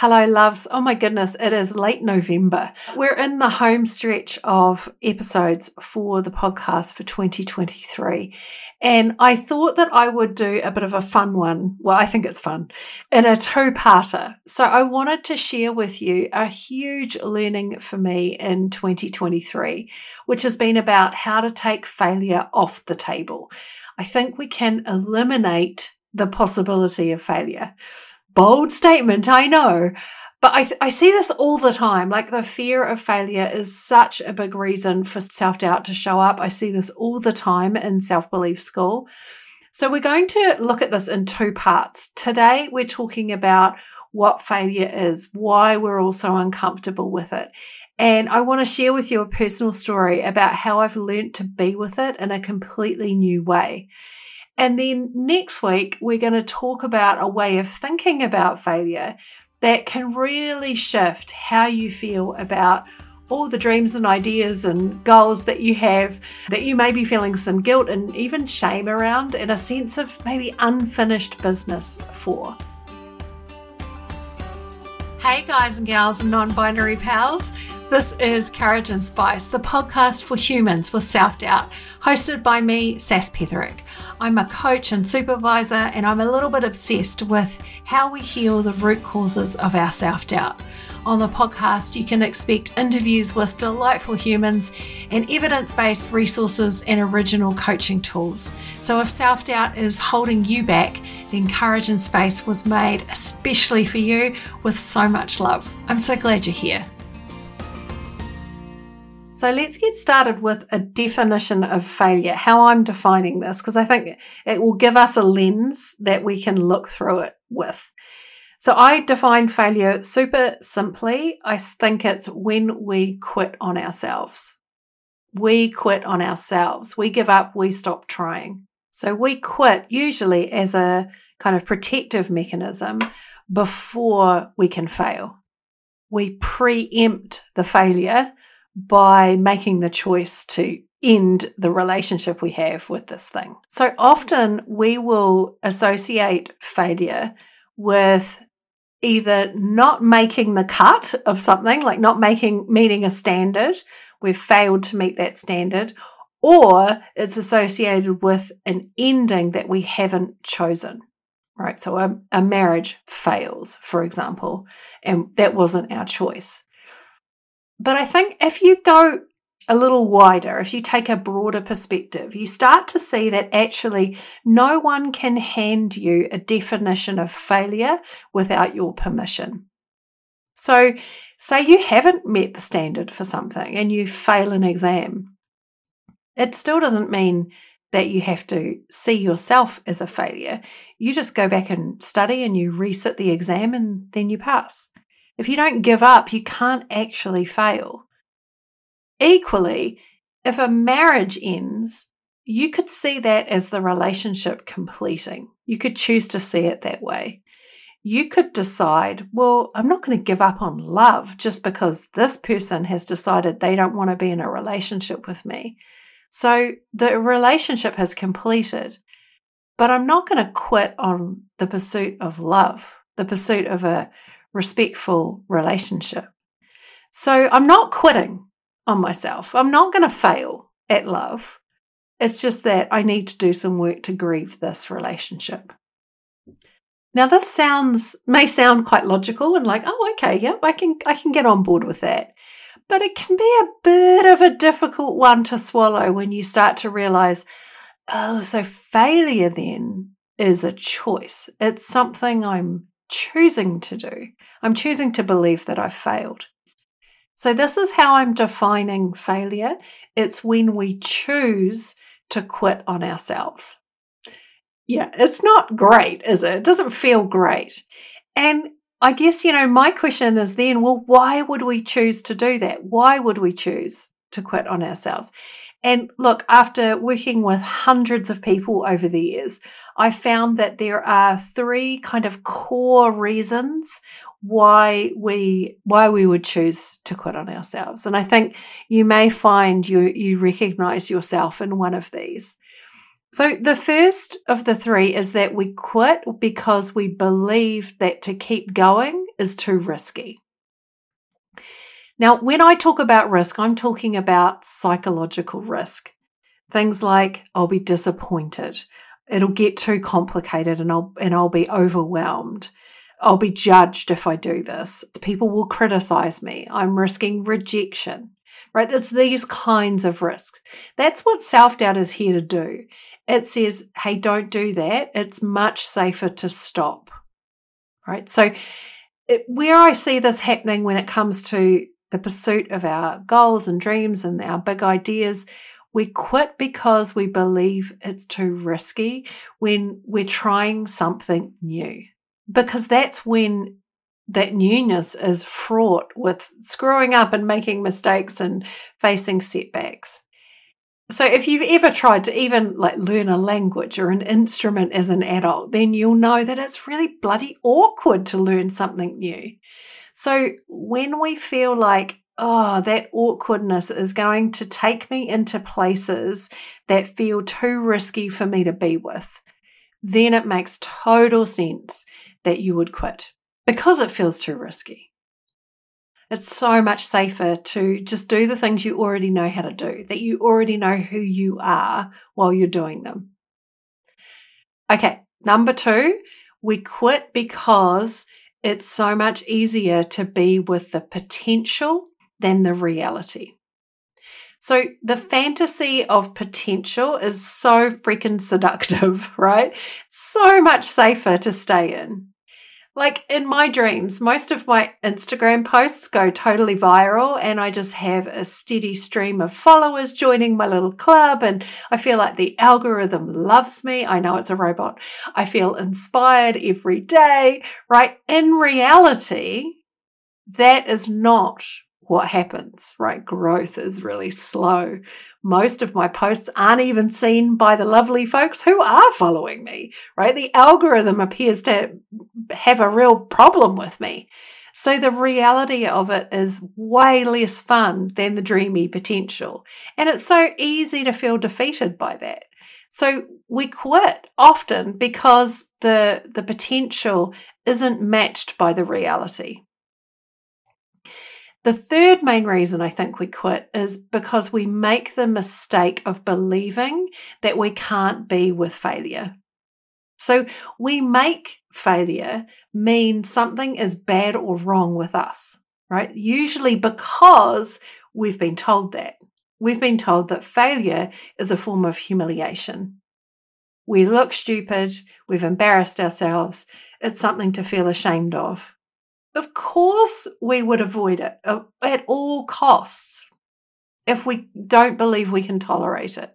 Hello, loves. Oh my goodness, it is late November. We're in the home stretch of episodes for the podcast for 2023. And I thought that I would do a bit of a fun one. Well, I think it's fun in a two parter. So I wanted to share with you a huge learning for me in 2023, which has been about how to take failure off the table. I think we can eliminate the possibility of failure. Bold statement, I know. But I, th- I see this all the time. Like the fear of failure is such a big reason for self doubt to show up. I see this all the time in self belief school. So we're going to look at this in two parts. Today, we're talking about what failure is, why we're all so uncomfortable with it. And I want to share with you a personal story about how I've learned to be with it in a completely new way. And then next week, we're going to talk about a way of thinking about failure that can really shift how you feel about all the dreams and ideas and goals that you have that you may be feeling some guilt and even shame around and a sense of maybe unfinished business for. Hey, guys and gals and non binary pals. This is Courage and Spice, the podcast for humans with self doubt, hosted by me, Sass Petherick. I'm a coach and supervisor, and I'm a little bit obsessed with how we heal the root causes of our self doubt. On the podcast, you can expect interviews with delightful humans and evidence based resources and original coaching tools. So, if self doubt is holding you back, then Courage and Spice was made especially for you with so much love. I'm so glad you're here. So let's get started with a definition of failure, how I'm defining this, because I think it will give us a lens that we can look through it with. So I define failure super simply. I think it's when we quit on ourselves. We quit on ourselves. We give up, we stop trying. So we quit usually as a kind of protective mechanism before we can fail. We preempt the failure by making the choice to end the relationship we have with this thing. So often we will associate failure with either not making the cut of something, like not making meeting a standard, we've failed to meet that standard, or it's associated with an ending that we haven't chosen. Right. So a, a marriage fails, for example, and that wasn't our choice. But I think if you go a little wider, if you take a broader perspective, you start to see that actually no one can hand you a definition of failure without your permission. So, say you haven't met the standard for something and you fail an exam, it still doesn't mean that you have to see yourself as a failure. You just go back and study and you resit the exam and then you pass. If you don't give up, you can't actually fail. Equally, if a marriage ends, you could see that as the relationship completing. You could choose to see it that way. You could decide, well, I'm not going to give up on love just because this person has decided they don't want to be in a relationship with me. So the relationship has completed, but I'm not going to quit on the pursuit of love, the pursuit of a respectful relationship. So I'm not quitting on myself. I'm not going to fail at love. It's just that I need to do some work to grieve this relationship. Now this sounds may sound quite logical and like, oh okay, yeah, I can I can get on board with that. But it can be a bit of a difficult one to swallow when you start to realize, oh, so failure then is a choice. It's something I'm choosing to do. I'm choosing to believe that I've failed. So, this is how I'm defining failure it's when we choose to quit on ourselves. Yeah, it's not great, is it? It doesn't feel great. And I guess, you know, my question is then, well, why would we choose to do that? Why would we choose to quit on ourselves? And look, after working with hundreds of people over the years, I found that there are three kind of core reasons why we why we would choose to quit on ourselves. And I think you may find you you recognize yourself in one of these. So the first of the three is that we quit because we believe that to keep going is too risky. Now, when I talk about risk, I'm talking about psychological risk. Things like I'll be disappointed, it'll get too complicated and I'll and I'll be overwhelmed. I'll be judged if I do this. People will criticize me. I'm risking rejection. Right? It's these kinds of risks. That's what self-doubt is here to do. It says, hey, don't do that. It's much safer to stop. Right? So it, where I see this happening when it comes to the pursuit of our goals and dreams and our big ideas, we quit because we believe it's too risky when we're trying something new. Because that's when that newness is fraught with screwing up and making mistakes and facing setbacks. So if you've ever tried to even like learn a language or an instrument as an adult, then you'll know that it's really bloody awkward to learn something new. So when we feel like oh, that awkwardness is going to take me into places that feel too risky for me to be with, then it makes total sense that you would quit because it feels too risky. It's so much safer to just do the things you already know how to do, that you already know who you are while you're doing them. Okay, number two, we quit because it's so much easier to be with the potential than the reality. So the fantasy of potential is so freaking seductive, right? So much safer to stay in. Like in my dreams, most of my Instagram posts go totally viral, and I just have a steady stream of followers joining my little club. And I feel like the algorithm loves me. I know it's a robot. I feel inspired every day, right? In reality, that is not what happens, right? Growth is really slow. Most of my posts aren't even seen by the lovely folks who are following me, right? The algorithm appears to have a real problem with me. So the reality of it is way less fun than the dreamy potential. And it's so easy to feel defeated by that. So we quit often because the the potential isn't matched by the reality. The third main reason I think we quit is because we make the mistake of believing that we can't be with failure. So we make failure mean something is bad or wrong with us, right? Usually because we've been told that. We've been told that failure is a form of humiliation. We look stupid, we've embarrassed ourselves, it's something to feel ashamed of. Of course, we would avoid it uh, at all costs if we don't believe we can tolerate it.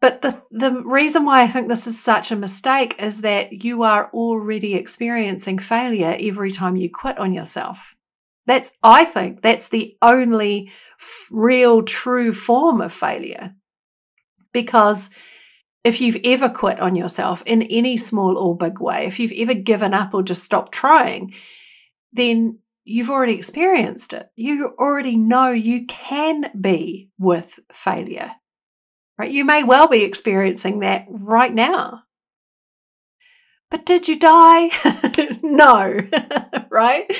But the, the reason why I think this is such a mistake is that you are already experiencing failure every time you quit on yourself. That's, I think, that's the only f- real true form of failure. Because if you've ever quit on yourself in any small or big way, if you've ever given up or just stopped trying, then you've already experienced it. You already know you can be with failure. Right? You may well be experiencing that right now. But did you die? no. right?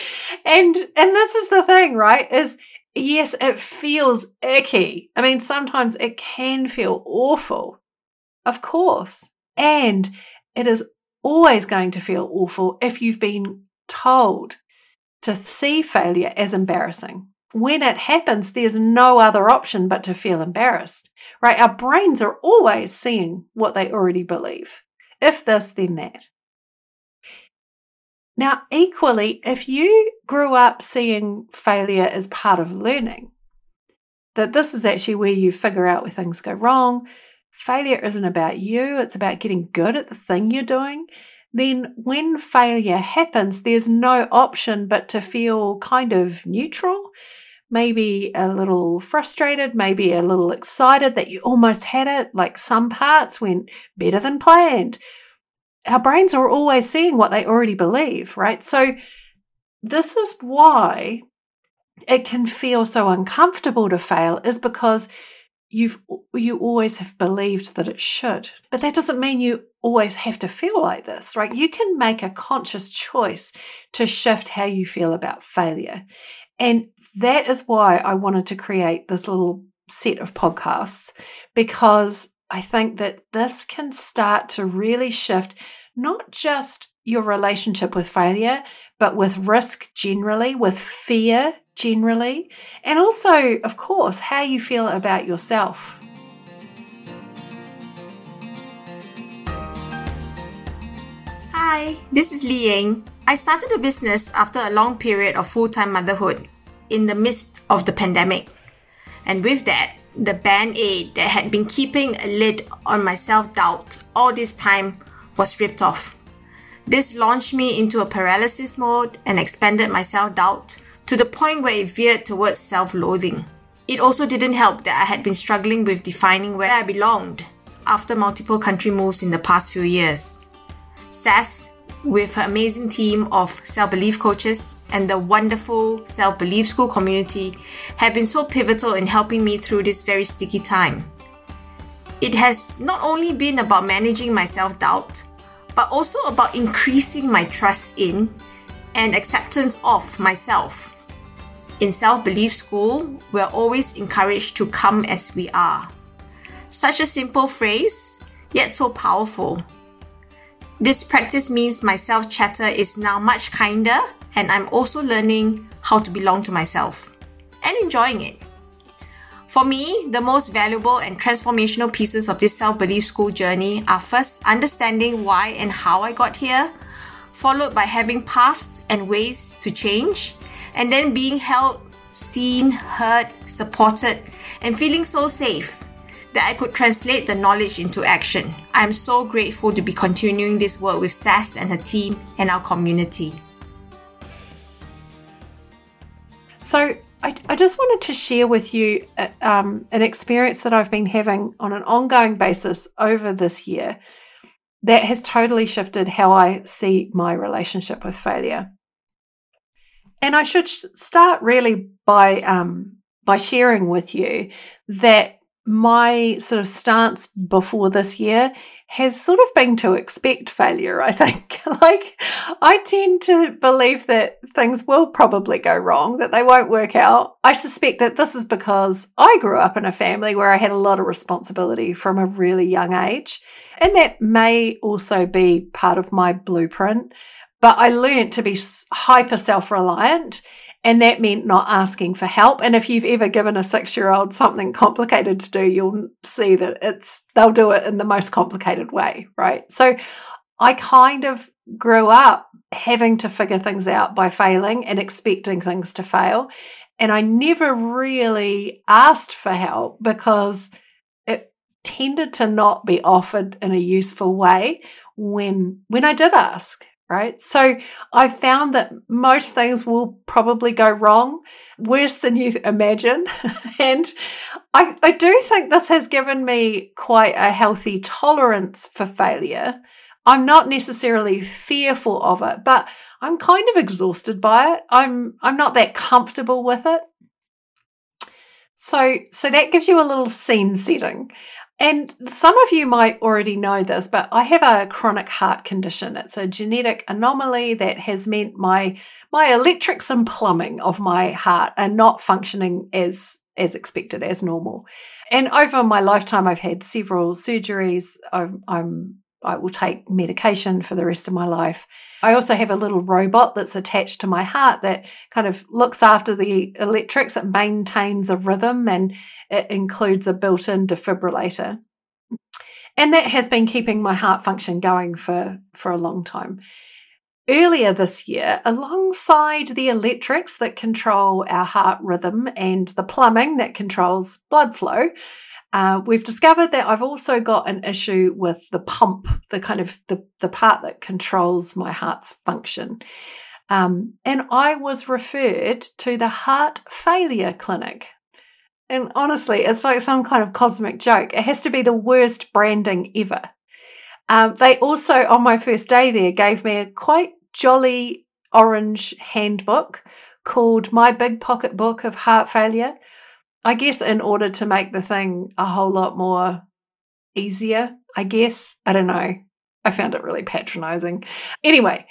And and this is the thing, right? Is yes, it feels icky. I mean, sometimes it can feel awful. Of course. And it is always going to feel awful if you've been told to see failure as embarrassing. When it happens, there's no other option but to feel embarrassed, right? Our brains are always seeing what they already believe. If this, then that. Now, equally, if you grew up seeing failure as part of learning, that this is actually where you figure out where things go wrong, failure isn't about you, it's about getting good at the thing you're doing, then when failure happens, there's no option but to feel kind of neutral, maybe a little frustrated, maybe a little excited that you almost had it, like some parts went better than planned. Our brains are always seeing what they already believe, right? So, this is why it can feel so uncomfortable to fail, is because you've you always have believed that it should. But that doesn't mean you always have to feel like this, right? You can make a conscious choice to shift how you feel about failure. And that is why I wanted to create this little set of podcasts because I think that this can start to really shift not just your relationship with failure, but with risk generally, with fear generally, and also, of course, how you feel about yourself. Hi, this is Li Ying. I started a business after a long period of full time motherhood in the midst of the pandemic. And with that, the band aid that had been keeping a lid on my self doubt all this time was ripped off. This launched me into a paralysis mode and expanded my self doubt to the point where it veered towards self loathing. It also didn't help that I had been struggling with defining where I belonged after multiple country moves in the past few years. Sass, with her amazing team of self belief coaches and the wonderful self belief school community, have been so pivotal in helping me through this very sticky time. It has not only been about managing my self doubt, but also about increasing my trust in and acceptance of myself. In self belief school, we're always encouraged to come as we are. Such a simple phrase, yet so powerful. This practice means my self chatter is now much kinder, and I'm also learning how to belong to myself and enjoying it. For me, the most valuable and transformational pieces of this self belief school journey are first understanding why and how I got here, followed by having paths and ways to change, and then being held, seen, heard, supported, and feeling so safe that I could translate the knowledge into action. I am so grateful to be continuing this work with Sass and her team and our community. So, I, I just wanted to share with you uh, um, an experience that I've been having on an ongoing basis over this year that has totally shifted how I see my relationship with failure. And I should start really by um, by sharing with you that my sort of stance before this year has sort of been to expect failure, I think. like, I tend to believe that things will probably go wrong, that they won't work out. I suspect that this is because I grew up in a family where I had a lot of responsibility from a really young age. And that may also be part of my blueprint. But I learned to be hyper self reliant and that meant not asking for help. And if you've ever given a six year old something complicated to do, you'll see that it's, they'll do it in the most complicated way, right? So I kind of grew up having to figure things out by failing and expecting things to fail. And I never really asked for help because it tended to not be offered in a useful way when when I did ask right? So I found that most things will probably go wrong, worse than you imagine. and I, I do think this has given me quite a healthy tolerance for failure. I'm not necessarily fearful of it, but I'm kind of exhausted by it. I'm I'm not that comfortable with it. So so that gives you a little scene setting. And some of you might already know this, but I have a chronic heart condition. It's a genetic anomaly that has meant my my electrics and plumbing of my heart are not functioning as as expected, as normal. And over my lifetime, I've had several surgeries. I'm, I'm I will take medication for the rest of my life. I also have a little robot that's attached to my heart that kind of looks after the electrics. It maintains a rhythm and it includes a built in defibrillator. And that has been keeping my heart function going for, for a long time. Earlier this year, alongside the electrics that control our heart rhythm and the plumbing that controls blood flow, uh, we've discovered that I've also got an issue with the pump, the kind of the, the part that controls my heart's function. Um, and I was referred to the heart failure clinic. And honestly, it's like some kind of cosmic joke. It has to be the worst branding ever. Um, they also, on my first day there, gave me a quite jolly orange handbook called My Big Pocket Book of Heart Failure I guess in order to make the thing a whole lot more easier, I guess. I don't know. I found it really patronizing. Anyway,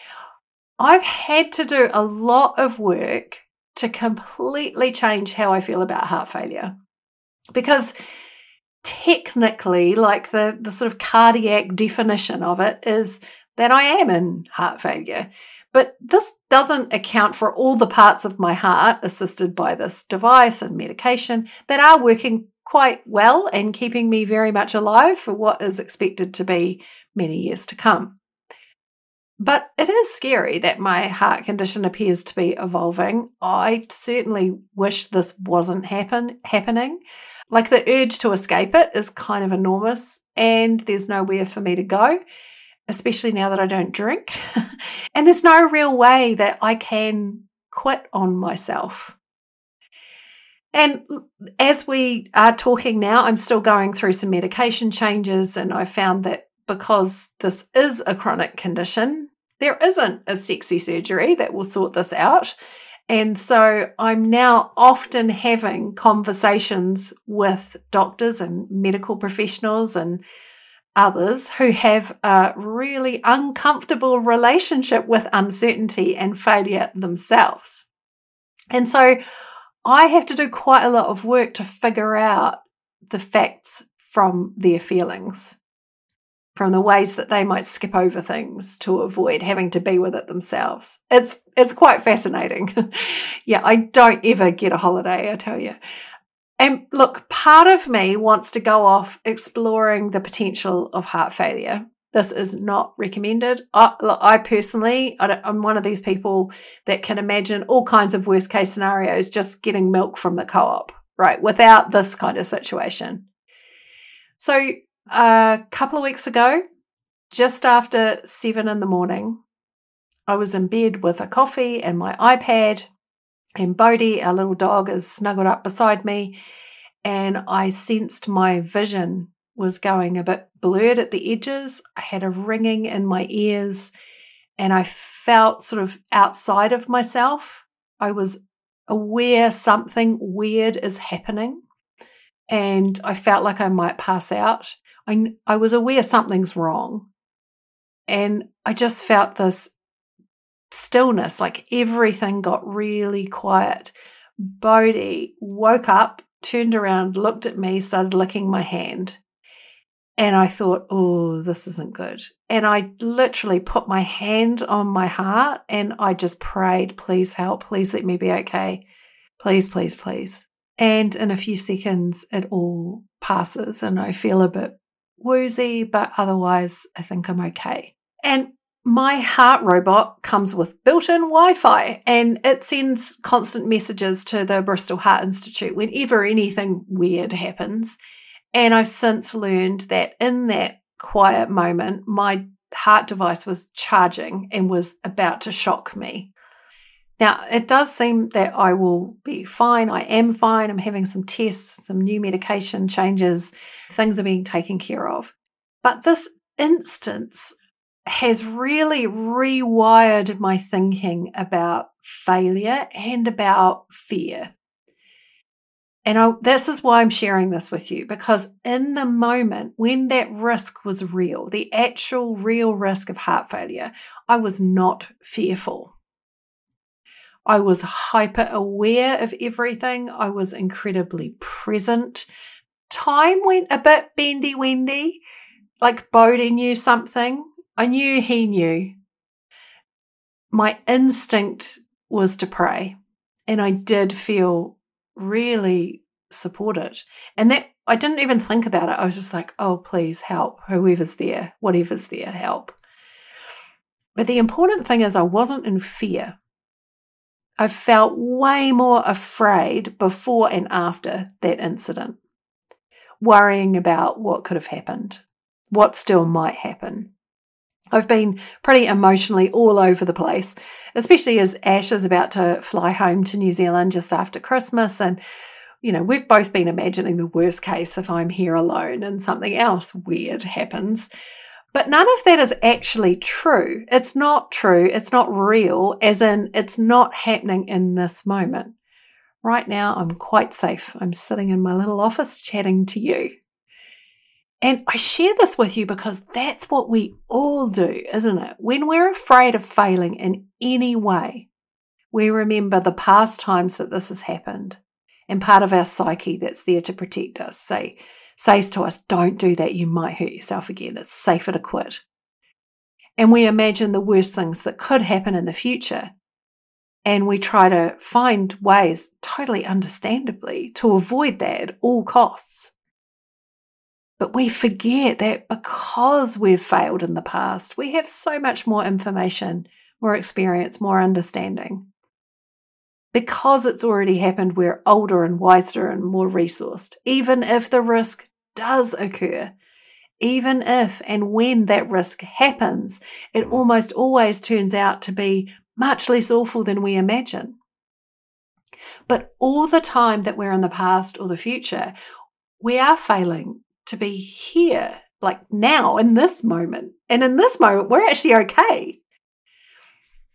I've had to do a lot of work to completely change how I feel about heart failure. Because technically, like the, the sort of cardiac definition of it is that I am in heart failure. But this doesn't account for all the parts of my heart assisted by this device and medication that are working quite well and keeping me very much alive for what is expected to be many years to come. But it is scary that my heart condition appears to be evolving. I certainly wish this wasn't happen happening. Like the urge to escape it is kind of enormous, and there's nowhere for me to go, especially now that I don't drink. and there's no real way that I can quit on myself. And as we are talking now, I'm still going through some medication changes, and I found that because this is a chronic condition, there isn't a sexy surgery that will sort this out. And so I'm now often having conversations with doctors and medical professionals and others who have a really uncomfortable relationship with uncertainty and failure themselves. And so I have to do quite a lot of work to figure out the facts from their feelings from the ways that they might skip over things to avoid having to be with it themselves. It's it's quite fascinating. yeah, I don't ever get a holiday, I tell you. And look, part of me wants to go off exploring the potential of heart failure. This is not recommended. I, look, I personally, I am one of these people that can imagine all kinds of worst case scenarios just getting milk from the co op, right? Without this kind of situation. So a couple of weeks ago, just after seven in the morning, I was in bed with a coffee and my iPad, and Bodhi, our little dog, is snuggled up beside me, and I sensed my vision was going a bit blurred at the edges. I had a ringing in my ears, and I felt sort of outside of myself. I was aware something weird is happening, and I felt like I might pass out. I, I was aware something's wrong. And I just felt this stillness, like everything got really quiet. Bodhi woke up, turned around, looked at me, started licking my hand. And I thought, oh, this isn't good. And I literally put my hand on my heart and I just prayed, please help, please let me be okay. Please, please, please. And in a few seconds, it all passes and I feel a bit woozy, but otherwise, I think I'm okay. And my heart robot comes with built in Wi Fi and it sends constant messages to the Bristol Heart Institute whenever anything weird happens. And I've since learned that in that quiet moment, my heart device was charging and was about to shock me. Now, it does seem that I will be fine. I am fine. I'm having some tests, some new medication changes, things are being taken care of. But this instance has really rewired my thinking about failure and about fear. And I, this is why I'm sharing this with you because in the moment when that risk was real, the actual real risk of heart failure, I was not fearful. I was hyper aware of everything. I was incredibly present. Time went a bit bendy wendy, like Bodhi knew something. I knew he knew. My instinct was to pray, and I did feel really supported. And that I didn't even think about it. I was just like, oh, please help, whoever's there, whatever's there, help. But the important thing is, I wasn't in fear. I felt way more afraid before and after that incident, worrying about what could have happened, what still might happen. I've been pretty emotionally all over the place, especially as Ash is about to fly home to New Zealand just after Christmas. And, you know, we've both been imagining the worst case if I'm here alone and something else weird happens. But none of that is actually true. It's not true. It's not real, as in, it's not happening in this moment. Right now, I'm quite safe. I'm sitting in my little office chatting to you. And I share this with you because that's what we all do, isn't it? When we're afraid of failing in any way, we remember the past times that this has happened. And part of our psyche that's there to protect us say, says to us, Don't do that, you might hurt yourself again. It's safer to quit. And we imagine the worst things that could happen in the future. And we try to find ways, totally understandably, to avoid that at all costs. But we forget that because we've failed in the past, we have so much more information, more experience, more understanding. Because it's already happened, we're older and wiser and more resourced, even if the risk does occur. Even if and when that risk happens, it almost always turns out to be much less awful than we imagine. But all the time that we're in the past or the future, we are failing to be here, like now in this moment. And in this moment, we're actually okay.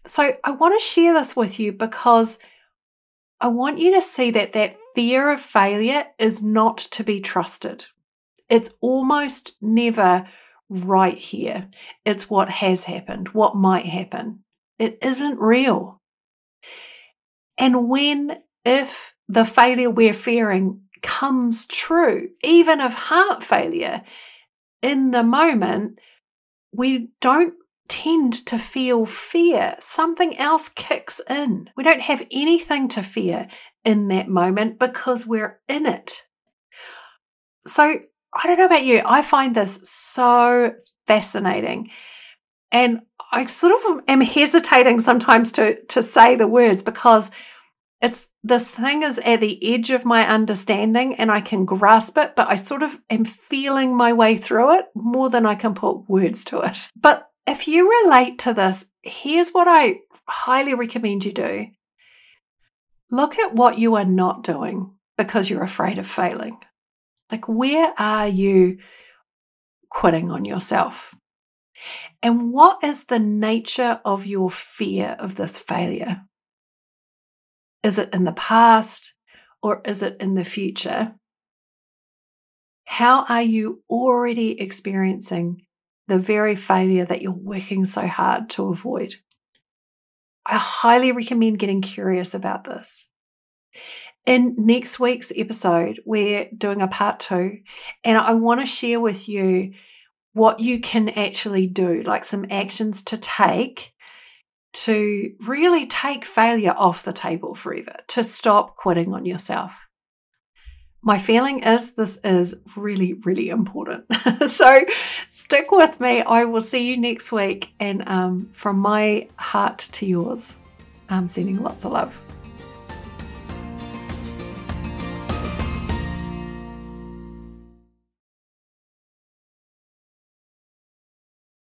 So I want to share this with you because I want you to see that that fear of failure is not to be trusted. It's almost never right here. It's what has happened, what might happen. It isn't real. And when, if the failure we're fearing comes true, even of heart failure, in the moment, we don't tend to feel fear. Something else kicks in. We don't have anything to fear in that moment because we're in it. So, I don't know about you, I find this so fascinating. And I sort of am hesitating sometimes to, to say the words because it's this thing is at the edge of my understanding and I can grasp it, but I sort of am feeling my way through it more than I can put words to it. But if you relate to this, here's what I highly recommend you do look at what you are not doing because you're afraid of failing. Like, where are you quitting on yourself? And what is the nature of your fear of this failure? Is it in the past or is it in the future? How are you already experiencing the very failure that you're working so hard to avoid? I highly recommend getting curious about this. In next week's episode, we're doing a part two, and I want to share with you what you can actually do, like some actions to take to really take failure off the table forever, to stop quitting on yourself. My feeling is this is really, really important. so stick with me. I will see you next week. And um, from my heart to yours, I'm sending lots of love.